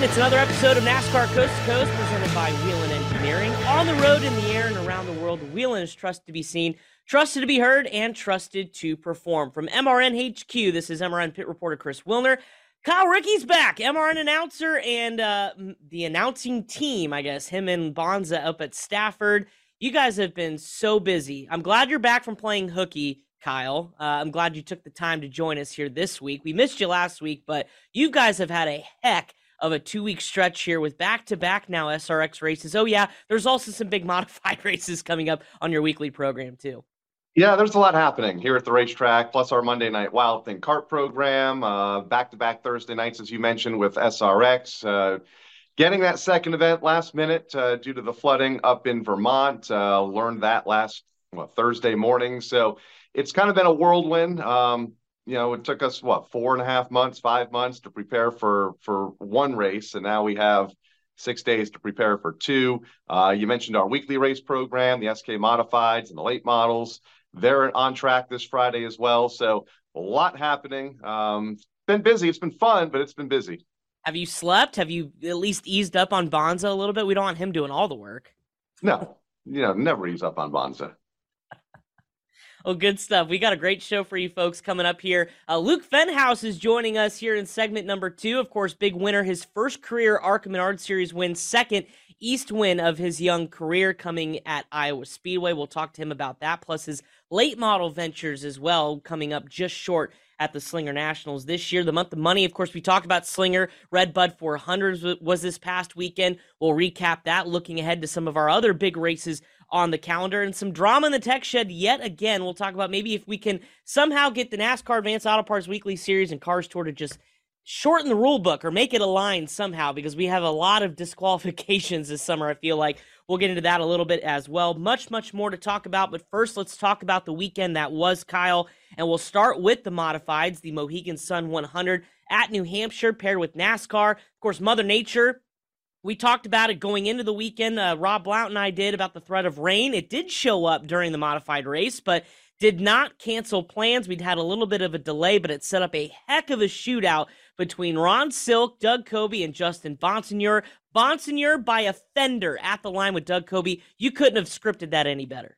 In. It's another episode of NASCAR Coast to Coast presented by Whelen Engineering. On the road, in the air, and around the world, Whelen is trusted to be seen Trusted to be heard and trusted to perform. From MRN HQ, this is MRN pit reporter Chris Wilner. Kyle Rickey's back, MRN announcer and uh, the announcing team, I guess, him and Bonza up at Stafford. You guys have been so busy. I'm glad you're back from playing hooky, Kyle. Uh, I'm glad you took the time to join us here this week. We missed you last week, but you guys have had a heck of a two week stretch here with back to back now SRX races. Oh, yeah, there's also some big modified races coming up on your weekly program, too. Yeah, there's a lot happening here at the racetrack, plus our Monday night Wild Thing kart program, back to back Thursday nights, as you mentioned, with SRX. Uh, getting that second event last minute uh, due to the flooding up in Vermont. Uh, learned that last what, Thursday morning. So it's kind of been a whirlwind. Um, you know, it took us what four and a half months, five months to prepare for for one race, and now we have six days to prepare for two. Uh, you mentioned our weekly race program, the SK Modifieds and the late models. They're on track this Friday as well. So a lot happening. Um, been busy. It's been fun, but it's been busy. Have you slept? Have you at least eased up on Bonza a little bit? We don't want him doing all the work. No, you know, never ease up on Bonza. Well, good stuff. We got a great show for you folks coming up here. Uh, Luke Fenhaus is joining us here in segment number two. Of course, big winner, his first career ARCA Menard Series win, second East win of his young career coming at Iowa Speedway. We'll talk to him about that, plus his late model ventures as well, coming up just short at the Slinger Nationals this year. The month of money, of course, we talked about Slinger. Red Bud 400 was this past weekend. We'll recap that, looking ahead to some of our other big races on the calendar and some drama in the tech shed yet again. We'll talk about maybe if we can somehow get the NASCAR Advanced Auto Parts Weekly Series and Cars Tour to just shorten the rule book or make it align somehow because we have a lot of disqualifications this summer. I feel like we'll get into that a little bit as well. Much, much more to talk about. But first, let's talk about the weekend that was Kyle. And we'll start with the modifieds, the Mohegan Sun 100 at New Hampshire, paired with NASCAR. Of course, Mother Nature. We talked about it going into the weekend. Uh, Rob Blount and I did about the threat of rain. It did show up during the modified race, but did not cancel plans. We'd had a little bit of a delay, but it set up a heck of a shootout between Ron Silk, Doug Coby, and Justin Bonsignore. Bonsignore by a fender at the line with Doug Coby. You couldn't have scripted that any better.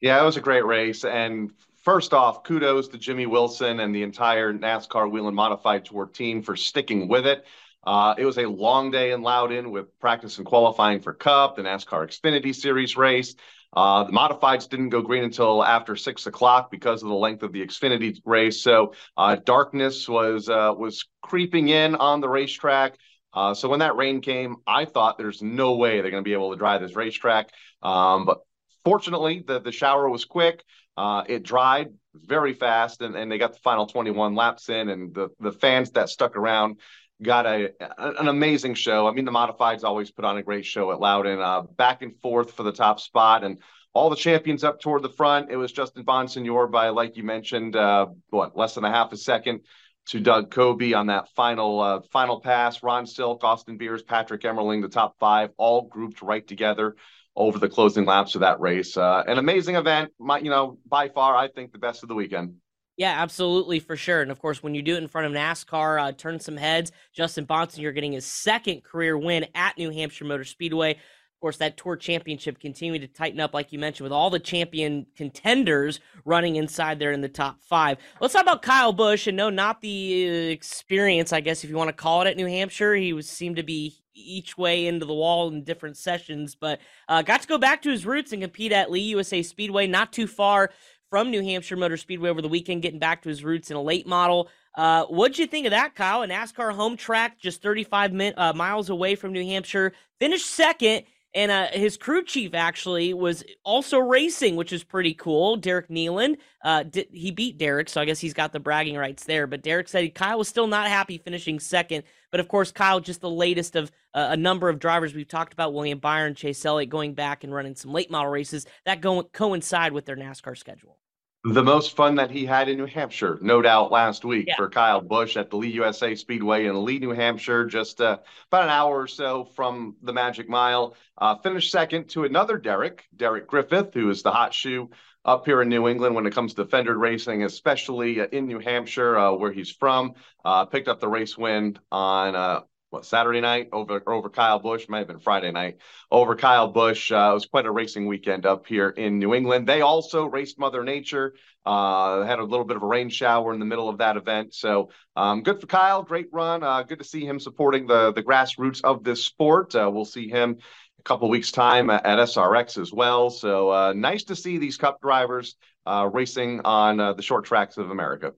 Yeah, it was a great race. And first off, kudos to Jimmy Wilson and the entire NASCAR Whelen Modified Tour team for sticking with it. Uh, it was a long day in Loudon with practice and qualifying for Cup, the NASCAR Xfinity Series race. Uh, the modifieds didn't go green until after six o'clock because of the length of the Xfinity race. So uh, darkness was uh, was creeping in on the racetrack. Uh, so when that rain came, I thought there's no way they're going to be able to drive this racetrack. Um, but fortunately, the the shower was quick. Uh, it dried very fast, and, and they got the final 21 laps in, and the the fans that stuck around got a an amazing show. I mean, the modifieds always put on a great show at Loudon, uh, back and forth for the top spot, and all the champions up toward the front. It was Justin Bonsignore by, like you mentioned, uh, what less than a half a second to Doug Coby on that final uh, final pass. Ron Silk, Austin Beers, Patrick Emmerling, the top five, all grouped right together over the closing laps of that race. Uh, an amazing event, my, you know, by far, I think the best of the weekend. Yeah, absolutely, for sure. And of course, when you do it in front of NASCAR, uh, turn some heads. Justin Bonsignore getting his second career win at New Hampshire Motor Speedway. Of course, that Tour Championship continuing to tighten up, like you mentioned, with all the champion contenders running inside there in the top five. Let's talk about Kyle Busch, and no, not the uh, experience, I guess, if you want to call it, at New Hampshire. He was seemed to be each way into the wall in different sessions, but uh, got to go back to his roots and compete at Lee USA Speedway, not too far from New Hampshire Motor Speedway over the weekend, getting back to his roots in a late model. Uh, what'd you think of that, Kyle? A NASCAR home track, just 35 min- uh, miles away from New Hampshire, finished second. And uh, his crew chief actually was also racing, which is pretty cool. Derek Kneeland, uh, he beat Derek, so I guess he's got the bragging rights there. But Derek said Kyle was still not happy finishing second. But of course, Kyle, just the latest of uh, a number of drivers we've talked about William Byron, Chase Elliott going back and running some late model races that go coincide with their NASCAR schedule the most fun that he had in New Hampshire, no doubt, last week yeah. for Kyle Busch at the Lee USA Speedway in Lee, New Hampshire, just uh, about an hour or so from the Magic Mile. Uh, finished second to another Derek, Derek Griffith, who is the hot shoe up here in New England when it comes to fender racing, especially uh, in New Hampshire, uh, where he's from. Uh, picked up the race win on uh, what Saturday night over over Kyle Busch, might have been Friday night over Kyle Busch. Uh, it was quite a racing weekend up here in New England. They also raced Mother Nature. Uh, had a little bit of a rain shower in the middle of that event, so um, good for Kyle. Great run. Uh, good to see him supporting the the grassroots of this sport. Uh, we'll see him a couple weeks time at, at, SRX as well. So uh, nice to see these Cup drivers uh, racing on the short tracks of America.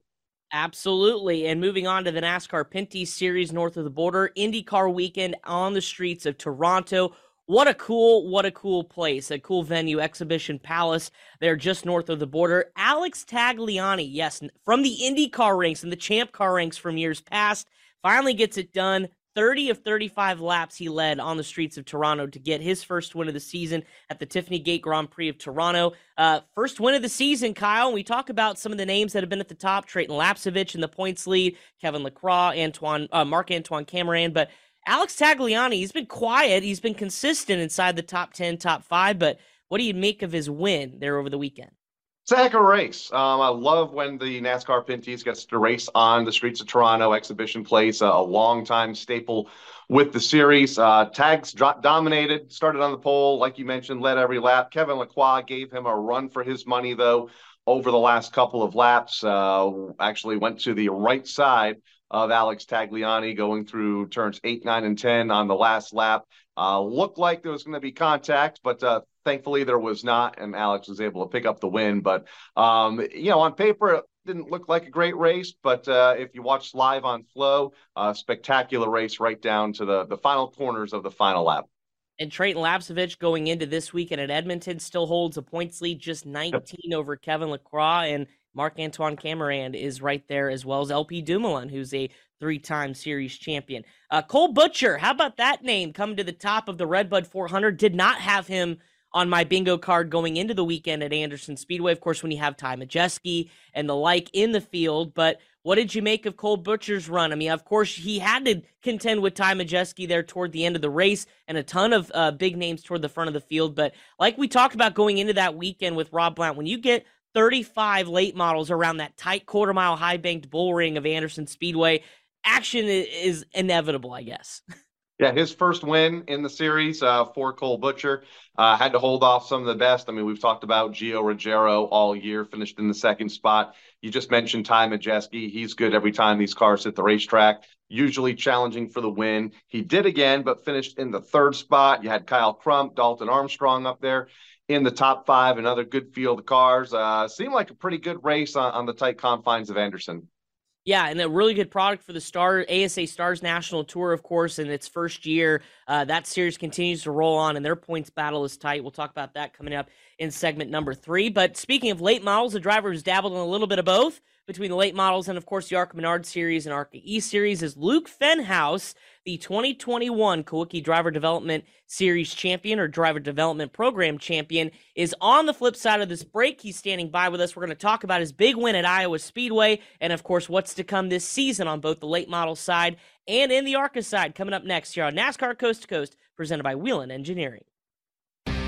Absolutely. And moving on to the NASCAR Pinty Series north of the border, IndyCar weekend on the streets of Toronto. What a cool, what a cool place, a cool venue, Exhibition Place. They're just north of the border. Alex Tagliani, yes, from the IndyCar ranks and the Champ Car ranks from years past, finally gets it done. 30 of 35 laps he led on the streets of Toronto to get his first win of the season at the Tiffany Gate Grand Prix of Toronto. Uh, first win of the season, Kyle. We talk about some of the names that have been at the top: Treyten Lapcevich in the points lead, Kevin Lacroix, Antoine, uh, Marc Antoine Camirand. But Alex Tagliani, he's been quiet. He's been consistent inside the top 10, top five. But what do you make of his win there over the weekend? It's a heck of a race. Um, I love when the NASCAR Pinty's gets to race on the streets of Toronto. Exhibition Place, a, a long-time staple with the series. Uh, tags dominated, started on the pole, like you mentioned, led every lap. Kevin Lacroix gave him a run for his money, though, over the last couple of laps. Uh, actually went to the right side of Alex Tagliani going through turns eight, nine, and 10 on the last lap. Uh, looked like there was going to be contact, but uh, Thankfully, there was not, and Alex was able to pick up the win. But um, you know, on paper, it didn't look like a great race. But uh, if you watch live on Flow, uh, spectacular race right down to the the final corners of the final lap. And Treyten Lapcevich going into this weekend at Edmonton still holds a points lead, just 19 over Kevin Lacroix. And Marc Antoine Camirand is right there, as well as LP Dumoulin, who's a three time series champion. Uh, Cole Butcher, how about that name coming to the top of the Redbud 400? Did not have him on my bingo card going into the weekend at Anderson Speedway. Of course, when you have Ty Majeski and the like in the field, but what did you make of Cole Butcher's run? I mean, of course, he had to contend with Ty Majeski there toward the end of the race and a ton of uh, big names toward the front of the field. But like we talked about going into that weekend with Rob Blount, when you get 35 late models around that tight quarter mile high banked bull ring of Anderson Speedway, action is inevitable, I guess. Yeah, his first win in the series uh, for Cole Butcher. Uh, had to hold off some of the best. I mean, we've talked about Gio Ruggiero all year, finished in the second spot. You just mentioned Ty Majeski. He's good every time these cars hit the racetrack, usually challenging for the win. He did again, but finished in the third spot. You had Kyle Crump, Dalton Armstrong up there in the top five, another good field of cars. Uh, seemed like a pretty good race on, on the tight confines of Anderson. Yeah, and a really good product for the Star ASA Stars National Tour, of course, in its first year. Uh, that series continues to roll on, and their points battle is tight. We'll talk about that coming up in segment number three. But speaking of late models, the driver has dabbled in a little bit of both between the late models and, of course, the ARCA Menard Series and Arc E Series is Luke Fenhaus, the 2021 Kulwicki Driver Development Series champion or Driver Development Program champion, is on the flip side of this break. He's standing by with us. We're going to talk about his big win at Iowa Speedway and, of course, what's to come this season on both the late model side and in the ARCA side coming up next here on NASCAR Coast to Coast, presented by Whelen Engineering.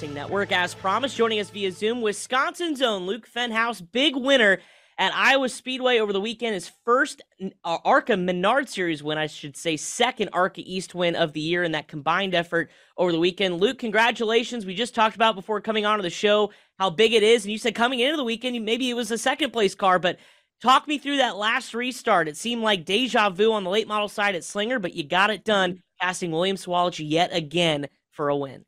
Racing Network. As promised, joining us via Zoom, Wisconsin's own Luke Fenhaus, big winner at Iowa Speedway over the weekend. His first uh, ARCA Menard Series win, I should say, second ARCA East win of the year in that combined effort over the weekend. Luke, congratulations. We just talked about before coming on to the show how big it is. And you said coming into the weekend, maybe it was a second place car, but talk me through that last restart. It seemed like deja vu on the late model side at Slinger, but you got it done, passing William Sawalich yet again for a win.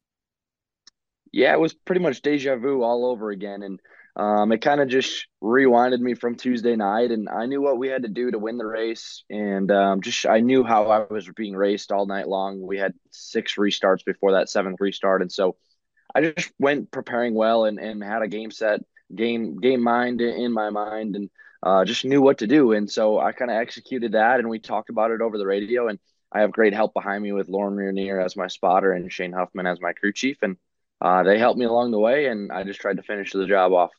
Yeah, it was pretty much deja vu all over again. And um, it kind of just rewinded me from Tuesday night, and I knew what we had to do to win the race, and um, just I knew how I was being raced all night long. We had six restarts before that seventh restart, and so I just went preparing well and, and had a game set, game game mind in my mind, and uh, just knew what to do. And so I kind of executed that, and we talked about it over the radio. And I have great help behind me with Lorin Ranier as my spotter and Shane Huffman as my crew chief, and uh, they helped me along the way. And I just tried to finish the job off.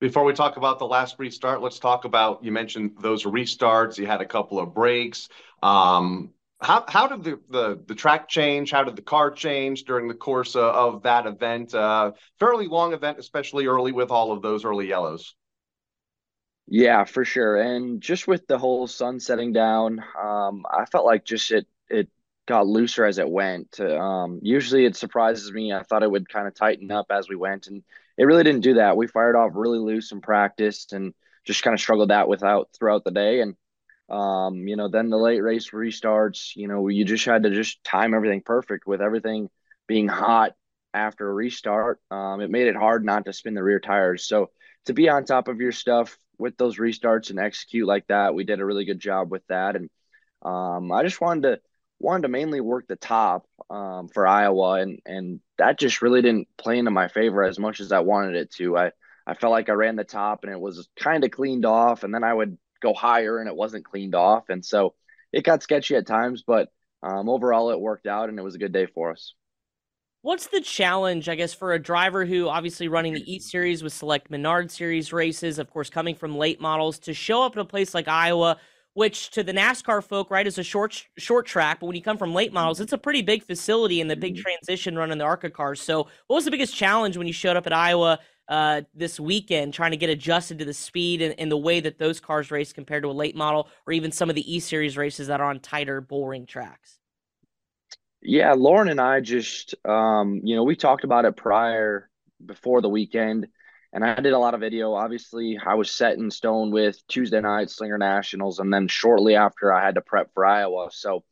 Before we talk about the last restart, let's talk about you mentioned those restarts. You had a couple of breaks. Um, how how did the, the the track change? How did the car change during the course of, of that event? Uh, fairly long event, especially early with all of those early yellows. Yeah, for sure. And just with the whole sun setting down, um, I felt like just it it got looser as it went. Um, usually it surprises me. I thought it would kind of tighten up as we went, and it really didn't do that. We fired off really loose in practice and just kind of struggled that without throughout the day. And um, you know, then the late race restarts, you know, you just had to just time everything perfect with everything being hot after a restart. Um, it made it hard not to spin the rear tires. So to be on top of your stuff with those restarts and execute like that, we did a really good job with that. And um, I just wanted to wanted to mainly work the top um, for Iowa, and and that just really didn't play into my favor as much as I wanted it to. I I felt like I ran the top and it was kind of cleaned off, and then I would go higher and it wasn't cleaned off, and so it got sketchy at times. But um, overall, it worked out, and it was a good day for us. What's the challenge, I guess, for a driver who obviously running the East Series with select Menard Series races, of course, coming from late models, to show up at a place like Iowa which to the NASCAR folk, right, is a short short track. But when you come from late models, it's a pretty big facility and the big mm-hmm. transition running the ARCA cars. So, what was the biggest challenge when you showed up at Iowa uh, this weekend, trying to get adjusted to the speed and, and, the way that those cars race compared to a late model, or even some of the E Series races that are on tighter bullring tracks? Yeah, Lorin and I just, um, you know, we talked about it prior before the weekend and I did a lot of video. Obviously, I was set in stone with Tuesday night Slinger Nationals, and then shortly after, I had to prep for Iowa. So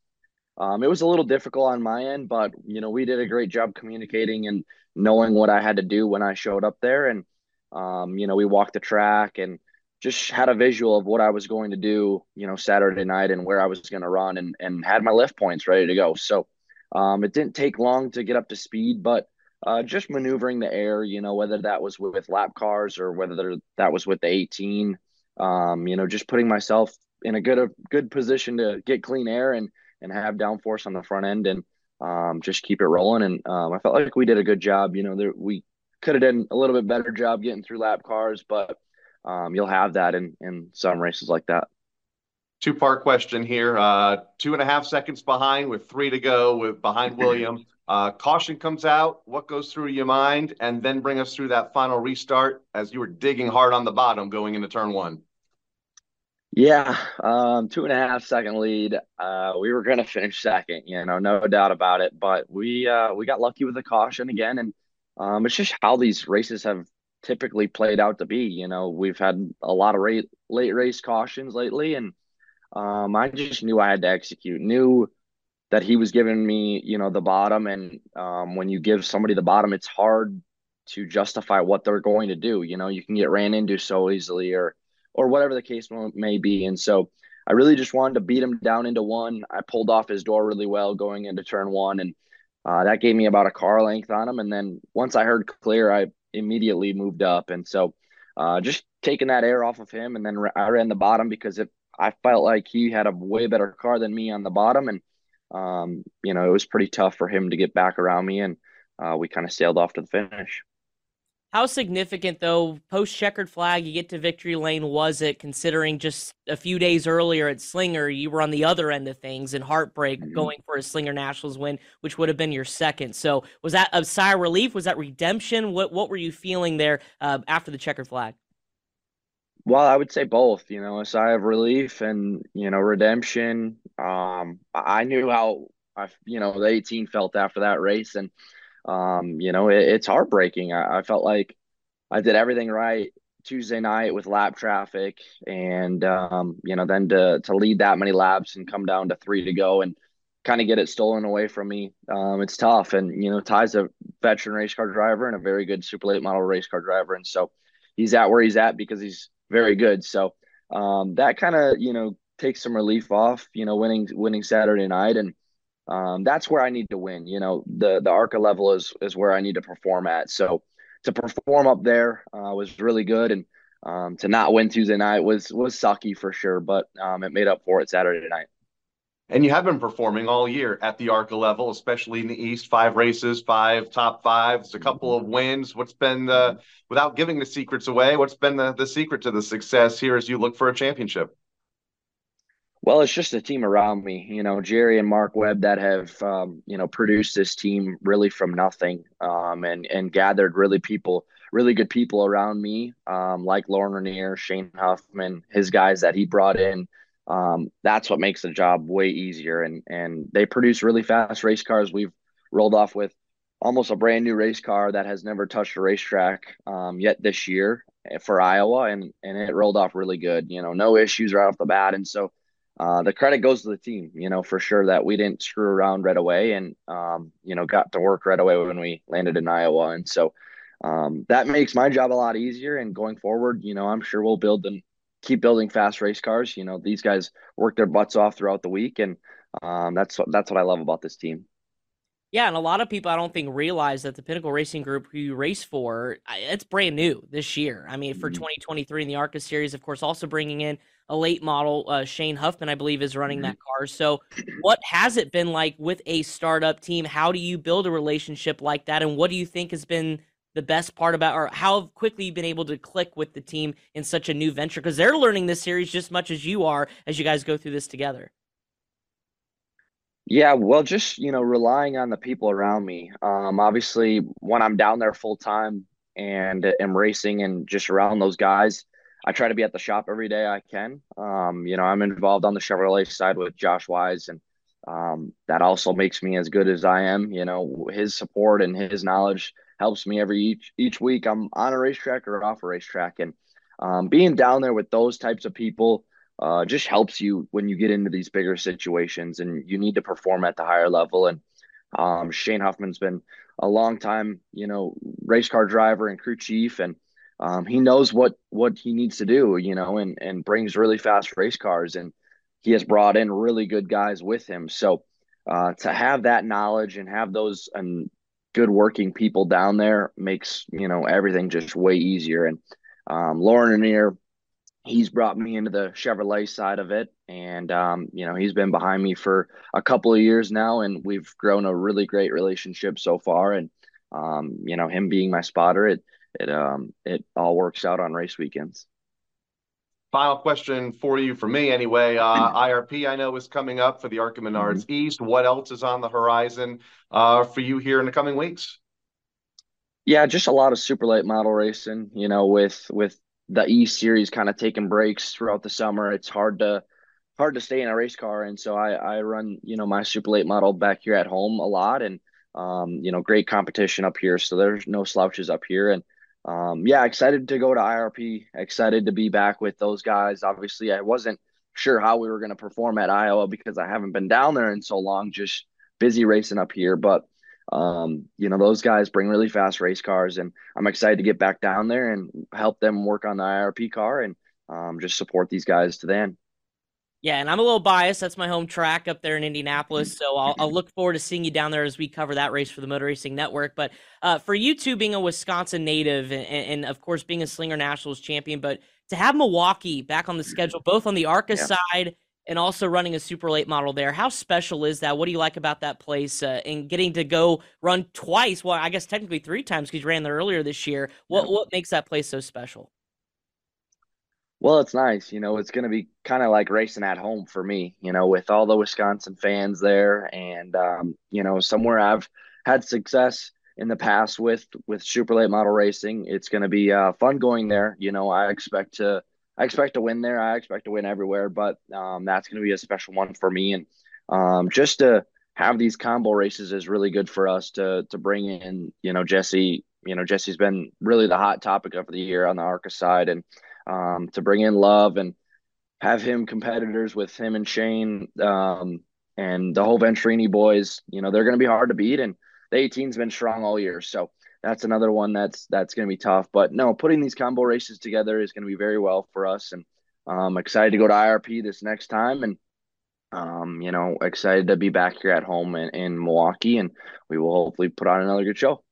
um, it was a little difficult on my end, but you know, we did a great job communicating and knowing what I had to do when I showed up there. And um, you know, we walked the track and just had a visual of what I was going to do, you know, Saturday night and where I was going to run, and and had my lift points ready to go. So um, it didn't take long to get up to speed, but uh, just maneuvering the air, you know, whether that was with lap cars or whether that was with the 18, um, you know, just putting myself in a good, a good position to get clean air and, and have downforce on the front end and um, just keep it rolling. And um, I felt like we did a good job. You know, there, we could have done a little bit better job getting through lap cars, but um, you'll have that in, in some races like that. Two part question here. Uh, two and a half seconds behind with three to go with behind William. Uh, caution comes out. What goes through your mind? And then bring us through that final restart as you were digging hard on the bottom going into turn one. Yeah, um, two and a half second lead. Uh, we were going to finish second, you know, no doubt about it. But we uh, we got lucky with the caution again, and um, it's just how these races have typically played out to be. You know, we've had a lot of rate, late race cautions lately, and um, I just knew I had to execute. Knew that he was giving me, you know, the bottom. And um, when you give somebody the bottom, it's hard to justify what they're going to do. You know, you can get ran into so easily, or or whatever the case may be. And so I really just wanted to beat him down into one. I pulled off his door really well going into turn one, and uh, that gave me about a car length on him. And then once I heard clear, I immediately moved up. And so uh, just taking that air off of him, and then I ran the bottom because if I felt like he had a way better car than me on the bottom, and um, you know, it was pretty tough for him to get back around me, and uh, we kind of sailed off to the finish. How significant, though, post checkered flag, you get to victory lane, was it considering just a few days earlier at Slinger, you were on the other end of things and heartbreak mm-hmm. going for a Slinger Nationals win, which would have been your second. So, was that a sigh of relief? Was that redemption? What what were you feeling there uh, after the checkered flag? Well, I would say both, you know, a sigh of relief and, you know, redemption. Um, I knew how I, you know, the 18 felt after that race. And, um, you know, it, it's heartbreaking. I, I, felt like I did everything right Tuesday night with lap traffic, and um, you know, then to to lead that many laps and come down to three to go and kind of get it stolen away from me. Um, it's tough, and you know, Ty's a veteran race car driver and a very good super late model race car driver, and so he's at where he's at because he's very good. So um, that kind of you know takes some relief off, you know, winning winning Saturday night and um, that's where I need to win. You know, the the ARCA level is is where I need to perform at. So to perform up there uh, was really good, and um, to not win Tuesday night was was sucky for sure. But um, it made up for it Saturday night. And you have been performing all year at the ARCA level, especially in the East. Five races, five top fives, a couple of wins. What's been the, without giving the secrets away, what's been the, the secret to the success here as you look for a championship? Well, it's just a team around me, you know, Jerry and Mark Webb that have, um, you know, produced this team really from nothing, um, and and gathered really people, really good people around me, um, like Lorin Ranier, Shane Huffman, his guys that he brought in. Um, that's what makes the job way easier, and and they produce really fast race cars. We've rolled off with almost a brand new race car that has never touched a racetrack um, yet this year for Iowa, and and it rolled off really good. You know, no issues right off the bat, and so uh, the credit goes to the team, you know, for sure that we didn't screw around right away and, um, you know, got to work right away when we landed in Iowa. And so um, that makes my job a lot easier. And going forward, you know, I'm sure we'll build and keep building fast race cars. You know, these guys work their butts off throughout the week. And um, that's, that's what I love about this team. Yeah, and a lot of people I don't think realize that the Pinnacle Racing Group who you race for, it's brand new this year. I mean, for mm-hmm. 2023 in the ARCA series, of course, also bringing in a late model. Uh, Shane Huffman, I believe, is running mm-hmm. that car. So, what has it been like with a startup team? How do you build a relationship like that? And what do you think has been the best part about, or how quickly you've been able to click with the team in such a new venture? Because they're learning this series just as much as you are as you guys go through this together. Yeah, well, just you know, relying on the people around me. Um, obviously, when I'm down there full time and am racing and just around those guys, I try to be at the shop every day I can. Um, you know, I'm involved on the Chevrolet side with Josh Wise, and um, that also makes me as good as I am. You know, his support and his knowledge helps me every each each week. I'm on a racetrack or off a racetrack, and um, being down there with those types of people uh, just helps you when you get into these bigger situations and you need to perform at the higher level. And um, Shane Huffman's been a long time, you know, race car driver and crew chief, and um, he knows what what he needs to do, you know, and and brings really fast race cars, and he has brought in really good guys with him. So uh, to have that knowledge and have those and good working people down there makes you know everything just way easier. And um, Lorin Ranier, he's brought me into the Chevrolet side of it, and um, you know he's been behind me for a couple of years now, and we've grown a really great relationship so far. And um, you know him being my spotter, it it um it all works out on race weekends. Final question for you, for me anyway. Uh, IRP I know is coming up for the ARCA Menards mm-hmm. East. What else is on the horizon uh, for you here in the coming weeks? Yeah, just a lot of super late model racing. You know, with with the E series kind of taking breaks throughout the summer, it's hard to hard to stay in a race car, and so I I run you know my super late model back here at home a lot, and um, you know great competition up here, so there's no slouches up here, and um, yeah, excited to go to IRP. Excited to be back with those guys. Obviously, I wasn't sure how we were going to perform at Iowa because I haven't been down there in so long. Just busy racing up here, but um, you know those guys bring really fast race cars, and I'm excited to get back down there and help them work on the IRP car and um, just support these guys to the end. Yeah, and I'm a little biased. That's my home track up there in Indianapolis. So I'll, I'll, look forward to seeing you down there as we cover that race for the Motor Racing Network. But uh, for you two being a Wisconsin native and, and, of course, being a Slinger Nationals champion, but to have Milwaukee back on the schedule, both on the ARCA yeah. side and also running a super late model there. How special is that? What do you like about that place uh, and getting to go run twice? Well, I guess technically three times because you ran there earlier this year. What what makes that place so special? Well, it's nice. You know, it's going to be kind of like racing at home for me, you know, with all the Wisconsin fans there and, um, you know, somewhere I've had success in the past with, with super late model racing. It's going to be uh, fun going there. You know, I expect to, I expect to win there. I expect to win everywhere, but um, that's going to be a special one for me. And um, just to have these combo races is really good for us to, to bring in, you know, Jesse, you know, Jesse's been really the hot topic of the year on the ARCA side. And, um, to bring in Love and have him competitors with him and Shane um, and the whole Venturini boys. You know, they're going to be hard to beat, and the 18's been strong all year. So that's another one that's that's going to be tough. But no, putting these combo races together is going to be very well for us, and I'm um, excited to go to IRP this next time, and um, you know, excited to be back here at home in, in Milwaukee, and we will hopefully put on another good show.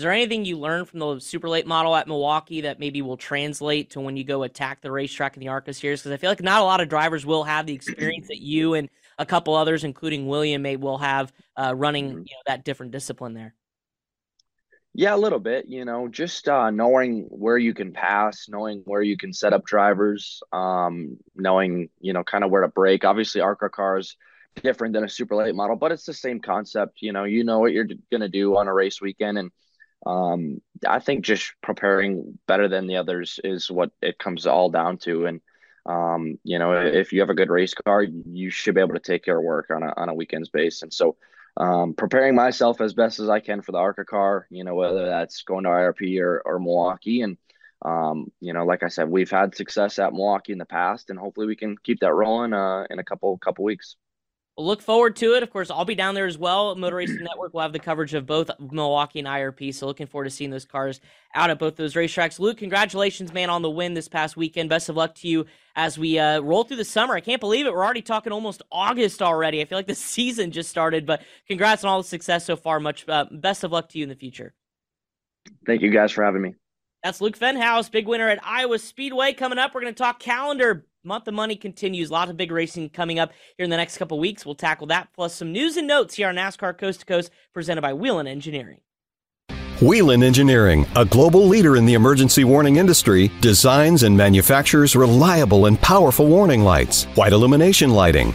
Is there anything you learned from the super late model at Milwaukee that maybe will translate to when you go attack the racetrack in the ARCA series? Because I feel like not a lot of drivers will have the experience that you and a couple others, including William, may will have uh, running mm-hmm. you know, that different discipline there. Yeah, a little bit. You know, just uh, knowing where you can pass, knowing where you can set up drivers, um, knowing you know kind of where to break. Obviously, ARCA cars different than a super late model, but it's the same concept. You know, you know what you're going to do on a race weekend, and um, I think just preparing better than the others is what it comes all down to. And um, you know, if you have a good race car, you should be able to take care of work on a on a weekend's base. And so, um, preparing myself as best as I can for the ARCA car, you know, whether that's going to IRP or, or Milwaukee. And um, you know, like I said, we've had success at Milwaukee in the past, and hopefully we can keep that rolling uh, in a couple couple weeks. We'll look forward to it. Of course, I'll be down there as well. Motor Racing Network will have the coverage of both Milwaukee and IRP. So looking forward to seeing those cars out at both those racetracks. Luke, congratulations, man, on the win this past weekend. Best of luck to you as we uh, roll through the summer. I can't believe it. We're already talking almost August already. I feel like the season just started, but congrats on all the success so far. Much uh, best of luck to you in the future. Thank you guys for having me. That's Luke Fenhaus, big winner at Iowa Speedway. Coming up, we're going to talk calendar month of money continues. A lot of big racing coming up here in the next couple weeks. We'll tackle that plus some news and notes here on NASCAR Coast to Coast, presented by Whelen Engineering. Whelen Engineering, a global leader in the emergency warning industry, designs and manufactures reliable and powerful warning lights, white illumination lighting,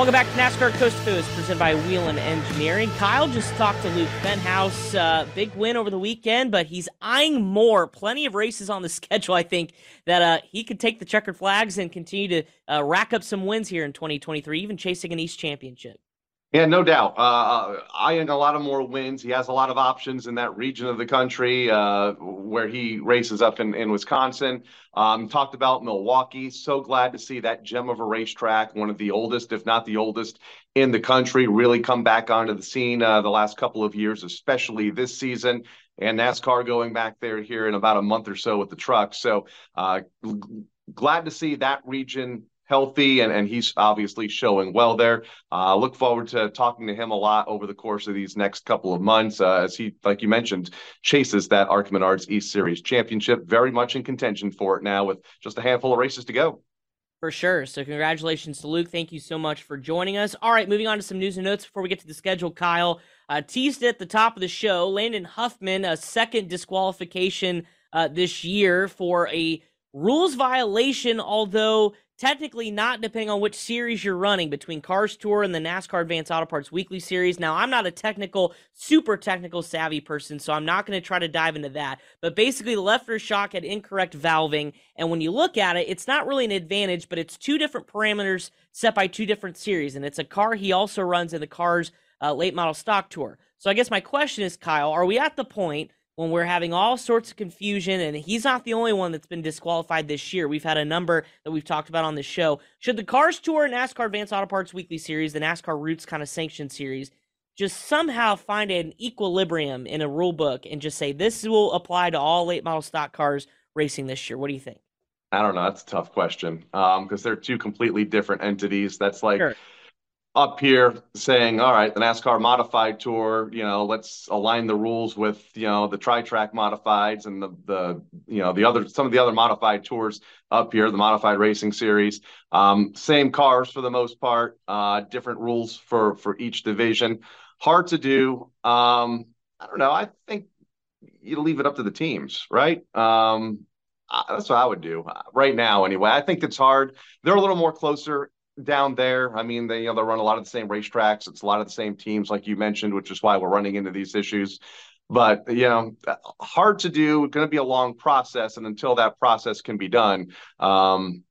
Welcome back to NASCAR Coast to Coast, presented by Whelen Engineering. Kyle just talked to Luke Fenhaus. Uh, big win over the weekend, but he's eyeing more. Plenty of races on the schedule, I think, that uh, he could take the checkered flags and continue to uh, rack up some wins here in 2023, even chasing an East Championship. Yeah, no doubt. Uh, uh, eyeing a lot of more wins. He has a lot of options in that region of the country uh, where he races up in, in Wisconsin. Um, talked about Milwaukee. So glad to see that gem of a racetrack, one of the oldest, if not the oldest, in the country, really come back onto the scene uh, the last couple of years, especially this season. And NASCAR going back there here in about a month or so with the truck. So uh, glad to see that region healthy, and, and he's obviously showing well there. Uh, look forward to talking to him a lot over the course of these next couple of months uh, as he, like you mentioned, chases that ARCA Menards East Series championship. Very much in contention for it now with just a handful of races to go. For sure. So, congratulations to Luke. Thank you so much for joining us. All right, moving on to some news and notes before we get to the schedule. Kyle uh, teased at the top of the show Landon Huffman, a second disqualification uh, this year for a rules violation, although technically not depending on which series you're running between Cars Tour and the NASCAR Advanced Auto Parts Weekly Series. Now, I'm not a technical, super technical savvy person, so I'm not going to try to dive into that. But basically, the left rear shock had incorrect valving, and when you look at it, it's not really an advantage, but it's two different parameters set by two different series, and it's a car he also runs in the Cars uh, Late Model Stock Tour. So I guess my question is, Kyle, are we at the point when we're having all sorts of confusion, and he's not the only one that's been disqualified this year. We've had a number that we've talked about on the show. Should the Cars Tour NASCAR Advanced Auto Parts Weekly Series, the NASCAR Roots kind of sanctioned series, just somehow find an equilibrium in a rule book and just say this will apply to all late model stock cars racing this year? What do you think? I don't know. That's a tough question because um, they're two completely different entities. That's like sure. Up here saying, all right, the NASCAR modified tour, you know, let's align the rules with, you know, the tri track modifieds and the, the, you know, the other, some of the other modified tours up here, the modified racing series. Um, same cars for the most part, uh, different rules for, for each division. Hard to do. Um, I don't know. I think you leave it up to the teams, right? Um, that's what I would do uh, right now. Anyway, I think it's hard. They're a little more closer down there. I mean, they you know they run a lot of the same racetracks. It's a lot of the same teams, like you mentioned, which is why we're running into these issues. But you know, hard to do. Going to be a long process, and until that process can be done, um,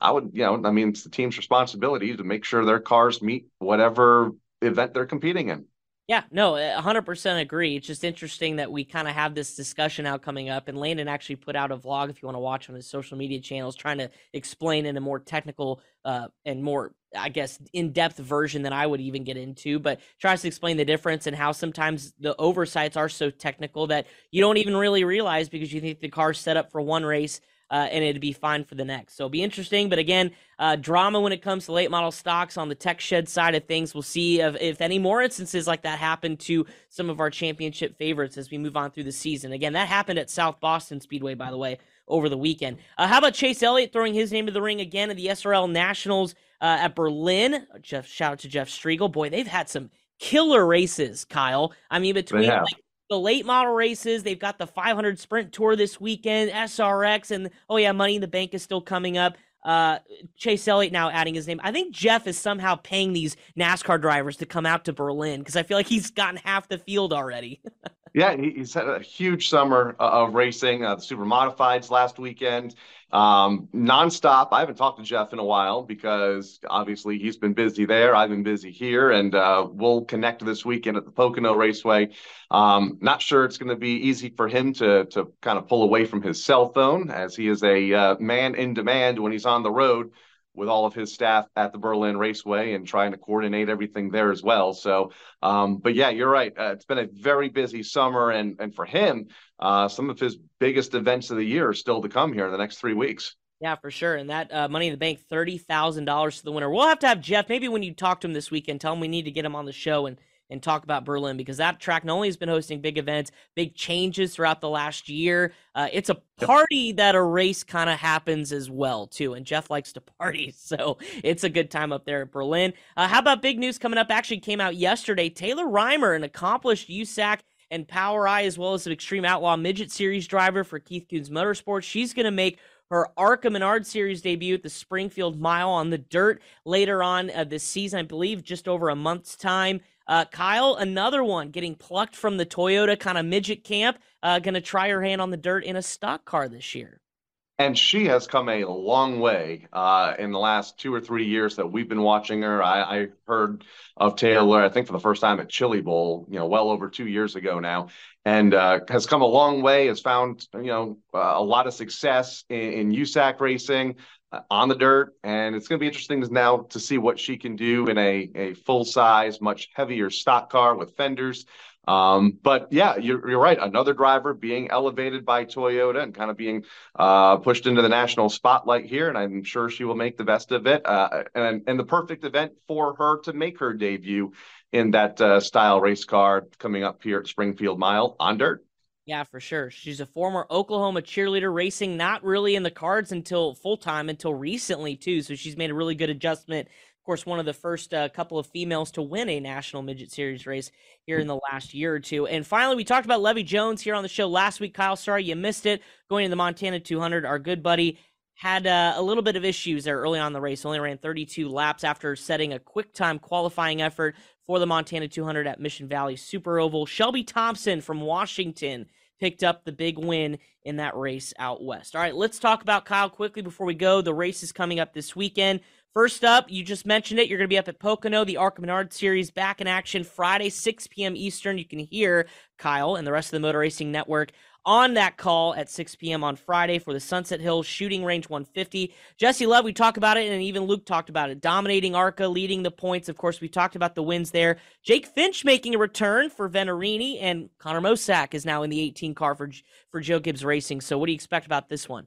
I would you know, I mean, it's the team's responsibility to make sure their cars meet whatever event they're competing in. Yeah, no, 100% agree. It's just interesting that we kind of have this discussion out coming up. And Landon actually put out a vlog, if you want to watch on his social media channels, trying to explain in a more technical uh, and more, I guess, in depth version than I would even get into, but tries to explain the difference and how sometimes the oversights are so technical that you don't even really realize because you think the car's set up for one race uh, and it'd be fine for the next. So it'll be interesting. But again, uh, drama when it comes to late model stocks on the tech shed side of things. We'll see if, if any more instances like that happen to some of our championship favorites as we move on through the season. Again, that happened at South Boston Speedway, by the way, over the weekend. Uh, how about Chase Elliott throwing his name to the ring again at the SRL Nationals uh, at Berlin? Jeff, shout out to Jeff Striegle. Boy, they've had some killer races, Kyle. I mean, between like the late model races. They've got the 500 Sprint Tour this weekend, SRX, and oh yeah, Money in the Bank is still coming up. Uh, Chase Elliott now adding his name. I think Jeff is somehow paying these NASCAR drivers to come out to Berlin because I feel like he's gotten half the field already. yeah, he's had a huge summer of racing. Uh, the super modifieds last weekend um, nonstop. I haven't talked to Jeff in a while because obviously he's been busy there. I've been busy here, and uh, we'll connect this weekend at the Pocono Raceway. Um, not sure it's going to be easy for him to to kind of pull away from his cell phone as he is a uh, man in demand when he's on the road with all of his staff at the Berlin Raceway and trying to coordinate everything there as well. So, um, but yeah, you're right. Uh, it's been a very busy summer, and and for him, uh, some of his biggest events of the year are still to come here in the next three weeks. Yeah, for sure. And that uh, Money in the Bank, thirty thousand dollars to the winner. We'll have to have Jeff. Maybe when you talk to him this weekend, tell him we need to get him on the show and and talk about Berlin because that track not only has been hosting big events, big changes throughout the last year. Uh, it's a party that a race kind of happens as well too, and Jeff likes to party, so it's a good time up there at Berlin. Uh, how about big news coming up? Actually, came out yesterday. Taylor Reimer, an accomplished USAC and POWRi, as well as an Extreme Outlaw Midget Series driver for Keith Kunz Motorsports. She's going to make her ARCA Menard Series debut at the Springfield Mile on the dirt later on uh, this season, I believe, just over a month's time. Uh, Kyle, another one getting plucked from the Toyota kind of midget camp, uh, going to try her hand on the dirt in a stock car this year. And she has come a long way uh, in the last two or three years that we've been watching her. I, I, heard of Taylor, I think, for the first time at Chili Bowl, you know, well over two years ago now, and uh, has come a long way. Has found, you know, uh, a lot of success in, in USAC racing on the dirt, and it's going to be interesting now to see what she can do in a a full size, much heavier stock car with fenders. Um, but yeah, you're, you're right. Another driver being elevated by Toyota and kind of being uh, pushed into the national spotlight here, and I'm sure she will make the best of it. Uh, and and the perfect event for her to make her debut in that uh, style race car coming up here at Springfield Mile on dirt. Yeah, for sure. She's a former Oklahoma cheerleader racing, not really in the cards until full time until recently, too. So she's made a really good adjustment of course, one of the first uh, couple of females to win a national midget series race here in the last year or two. And finally, we talked about Levi Jones here on the show last week. Kyle, sorry you missed it. Going to the Montana 200, our good buddy had uh, a little bit of issues there early on the race. Only ran 32 laps after setting a quick time qualifying effort for the Montana 200 at Mission Valley Super Oval. Shelby Thompson from Washington picked up the big win in that race out west. All right, let's talk about Kyle quickly before we go. The race is coming up this weekend First up, you just mentioned it. You're going to be up at Pocono, the ARCA Menard Series back in action Friday, 6 p.m. Eastern. You can hear Kyle and the rest of the Motor Racing Network on that call at 6 p.m. on Friday for the Sunset Hills Shooting Range 150. Jesse Love, we talked about it, and even Luke talked about it. Dominating ARCA, leading the points. Of course, we talked about the wins there. Jake Finch making a return for Venturini, and Connor Mosack is now in the 18 car for, for Joe Gibbs Racing. So, what do you expect about this one?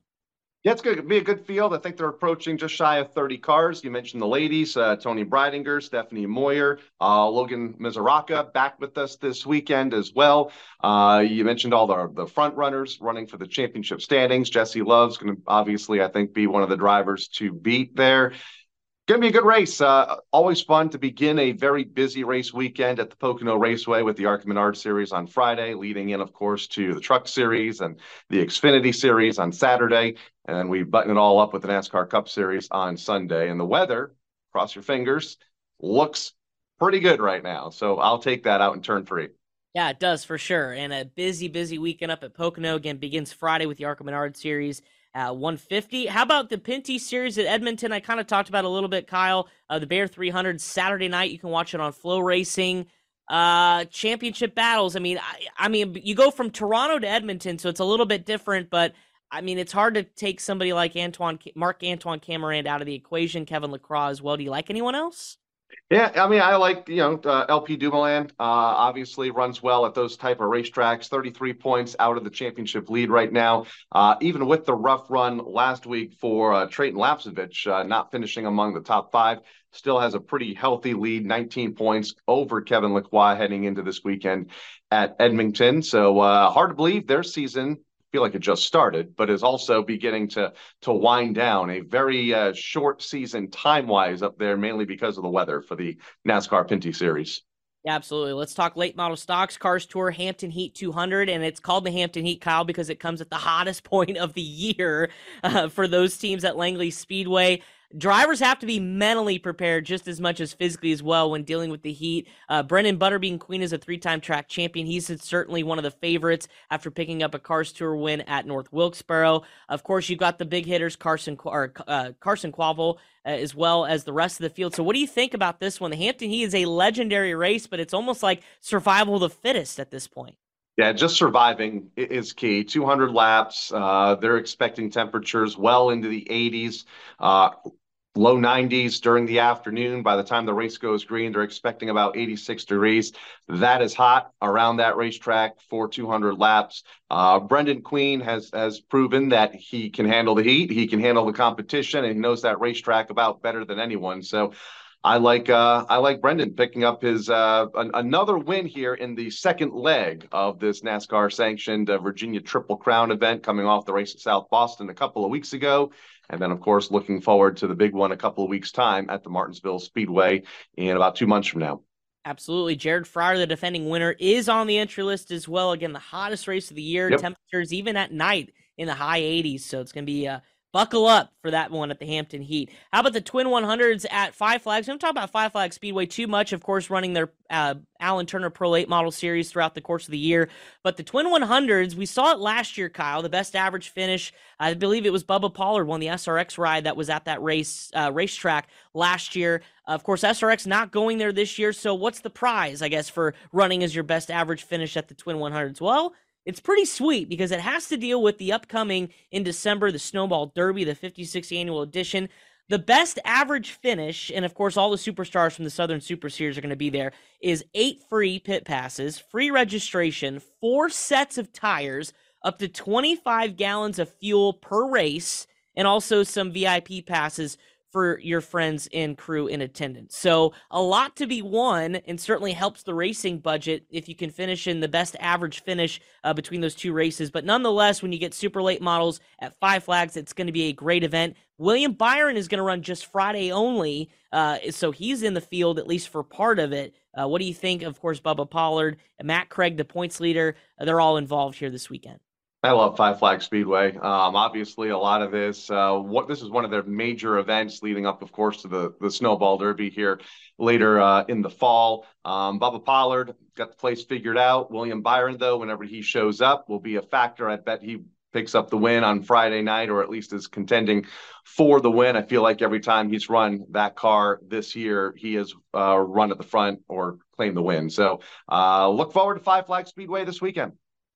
Yeah, it's going to be a good field. I think they're approaching just shy of 30 cars. You mentioned the ladies, uh, Toni Breidinger, Stephanie Moyer, uh, Logan Misuraca back with us this weekend as well. Uh, you mentioned all the, the front runners running for the championship standings. Jesse Love's going to obviously, I think, be one of the drivers to beat there. Going to be a good race. Uh, always fun to begin a very busy race weekend at the Pocono Raceway with the ARCA Menard Series on Friday, leading in, of course, to the Truck Series and the Xfinity Series on Saturday. And then we button it all up with the NASCAR Cup Series on Sunday. And the weather, cross your fingers, looks pretty good right now. So I'll take that out in turn three. Yeah, it does for sure. And a busy, busy weekend up at Pocono. Again, begins Friday with the ARCA Menard Series at 150. How about the Pinty series at Edmonton? I kind of talked about a little bit, Kyle. Uh, the Bear 300 Saturday night. You can watch it on FloRacing. Uh, championship battles. I mean, I, I mean, you go from Toronto to Edmonton, so it's a little bit different. But I mean, it's hard to take somebody like Antoine, Marc Antoine Camirand out of the equation. Kevin Lacroix as well. Do you like anyone else? Yeah, I mean, I like you know uh, LP Dumoulin. Uh, obviously, runs well at those type of racetracks. Thirty-three points out of the championship lead right now. Uh, even with the rough run last week for uh, Lapcevich, uh, not finishing among the top five, still has a pretty healthy lead, 19 points over Kevin Lacroix heading into this weekend at Edmonton. So uh, hard to believe their season feel like it just started, but is also beginning to to wind down. A very uh, short season time wise up there, mainly because of the weather for the NASCAR Pinty Series. Yeah, absolutely. Let's talk late model stocks, Cars Tour, Hampton Heat 200. And it's called the Hampton Heat, Kyle, because it comes at the hottest point of the year uh, for those teams at Langley Speedway drivers have to be mentally prepared just as much as physically as well when dealing with the heat. Uh, Brendan Butterbean Queen is a three-time track champion. He's certainly one of the favorites after picking up a Cars Tour win at North Wilkesboro. Of course, you've got the big hitters Carson or uh, Carson Kvapil uh, as well as the rest of the field. So, what do you think about this one? The Hampton Heat is a legendary race, but it's almost like survival of the fittest at this point. Yeah, just surviving is key. 200 laps. Uh, they're expecting temperatures well into the 80s, uh, low 90s during the afternoon. By the time the race goes green, they're expecting about 86 degrees. That is hot around that racetrack for 200 laps. Uh, Brendan Queen has has proven that he can handle the heat, he can handle the competition, and he knows that racetrack about better than anyone. So I like uh, I like Brendan picking up his uh, an, another win here in the second leg of this NASCAR sanctioned uh, Virginia Triple Crown event, coming off the race at South Boston a couple of weeks ago, and then of course looking forward to the big one a couple of weeks time at the Martinsville Speedway in about two months from now. Absolutely. Jared Fryar, the defending winner, is on the entry list as well. Again, the hottest race of the year. Yep. Temperatures even at night in the high 80s. So it's going to be a Buckle up for that one at the Hampton Heat. How about the Twin 100s at Five Flags? Don't talk about Five Flags Speedway too much, of course, running their uh, Allen Turner Pro Late Model series throughout the course of the year. But the Twin 100s, we saw it last year, Kyle, the best average finish. I believe it was Bubba Pollard won the SRX ride that was at that race uh, racetrack last year. Of course, SRX not going there this year. So what's the prize, I guess, for running as your best average finish at the Twin 100s? Well, it's pretty sweet because it has to deal with the upcoming in December, the Snowball Derby, the 56th annual edition. The best average finish, and of course, all the superstars from the Southern Super Series are going to be there, is eight free pit passes, free registration, four sets of tires, up to 25 gallons of fuel per race, and also some VIP passes for your friends and crew in attendance. So, a lot to be won, and certainly helps the racing budget if you can finish in the best average finish uh, between those two races. But nonetheless, when you get super late models at Five Flags, it's going to be a great event. William Byron is going to run just Friday only, uh, so he's in the field at least for part of it. Uh, what do you think? Of course, Bubba Pollard, Matt Craig, the points leader, they're all involved here this weekend. I love Five Flag Speedway. Um, obviously, a lot of this, uh, what this is one of their major events leading up, of course, to the the Snowball Derby here later uh, in the fall. Um, Bubba Pollard got the place figured out. William Byron, though, whenever he shows up, will be a factor. I bet he picks up the win on Friday night, or at least is contending for the win. I feel like every time he's run that car this year, he has uh, run at the front or claimed the win. So uh, look forward to Five Flag Speedway this weekend.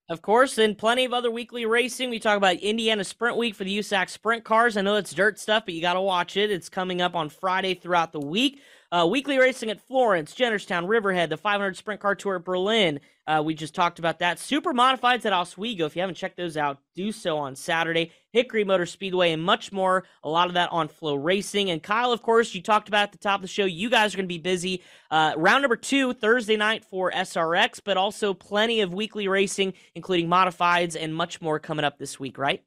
Of course, and plenty of other weekly racing. We talk about Indiana Sprint Week for the USAC Sprint cars. I know it's dirt stuff, but you got to watch it. It's coming up on Friday throughout the week. Uh, weekly racing at Florence, Jennerstown, Riverhead, the 500 Sprint Car Tour at Berlin. Uh, we just talked about that. Super Modifieds at Oswego. If you haven't checked those out, do so on Saturday. Hickory Motor Speedway and much more. A lot of that on Flow Racing. And Kyle, of course, you talked about at the top of the show. You guys are going to be busy. Uh, round number two, Thursday night for SRX, but also plenty of weekly racing, including modifieds and much more coming up this week, right?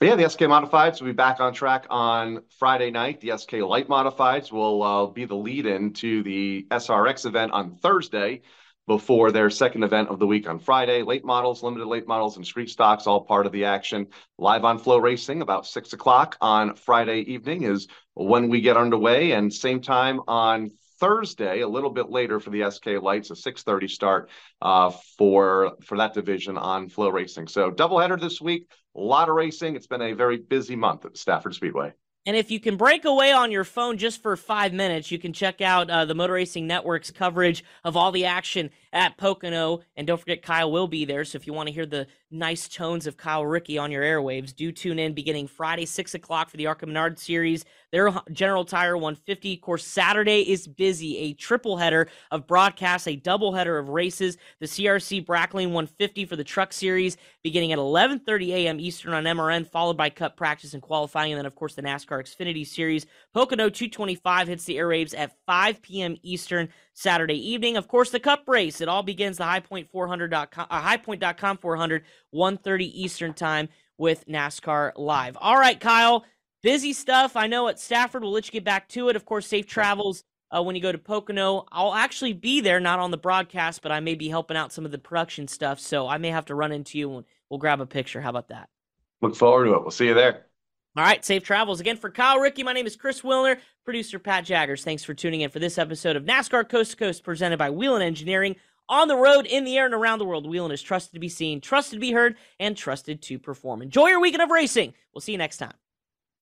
Yeah, the SK Modifieds will be back on track on Friday night. The SK Light Modifieds will uh, be the lead in to the SRX event on Thursday before their second event of the week on Friday. Late models, limited late models, and street stocks, all part of the action. Live on Flow Racing about six o'clock on Friday evening is when we get underway, and same time on Thursday, a little bit later for the SK Lights, a 6:30 start uh, for for that division on Flow Racing. So doubleheader this week, a lot of racing. It's been a very busy month at Stafford Speedway. And if you can break away on your phone just for five minutes, you can check out uh, the Motor Racing Network's coverage of all the action at Pocono. And don't forget, Kyle will be there. So if you want to hear the nice tones of Kyle Rickey on your airwaves, do tune in beginning Friday, 6 o'clock for the ARCA Menard Series. Their General Tire 150. Of course, Saturday is busy. A triple header of broadcasts, a double header of races. The CRC Brakleen 150 for the Truck Series beginning at 11.30 a.m. Eastern on MRN, followed by Cup practice and qualifying. And then, of course, the NASCAR Xfinity Series. Pocono 225 hits the airwaves at 5 p.m. Eastern Saturday evening. Of course, the Cup race. It all begins the highpoint400.com, uh, highpoint.com 400, 1.30 Eastern time with NASCAR Live. All right, Kyle, busy stuff. I know at Stafford. We'll let you get back to it. Of course, safe travels uh, when you go to Pocono. I'll actually be there, not on the broadcast, but I may be helping out some of the production stuff. So I may have to run into you and we'll grab a picture. How about that? Look forward to it. We'll see you there. All right, safe travels. Again, for Kyle Rickey, my name is Chris Wilner, producer Pat Jaggers. Thanks for tuning in for this episode of NASCAR Coast to Coast presented by Whelen Engineering. On the road, in the air, and around the world, Whelen is trusted to be seen, trusted to be heard, and trusted to perform. Enjoy your weekend of racing. We'll see you next time.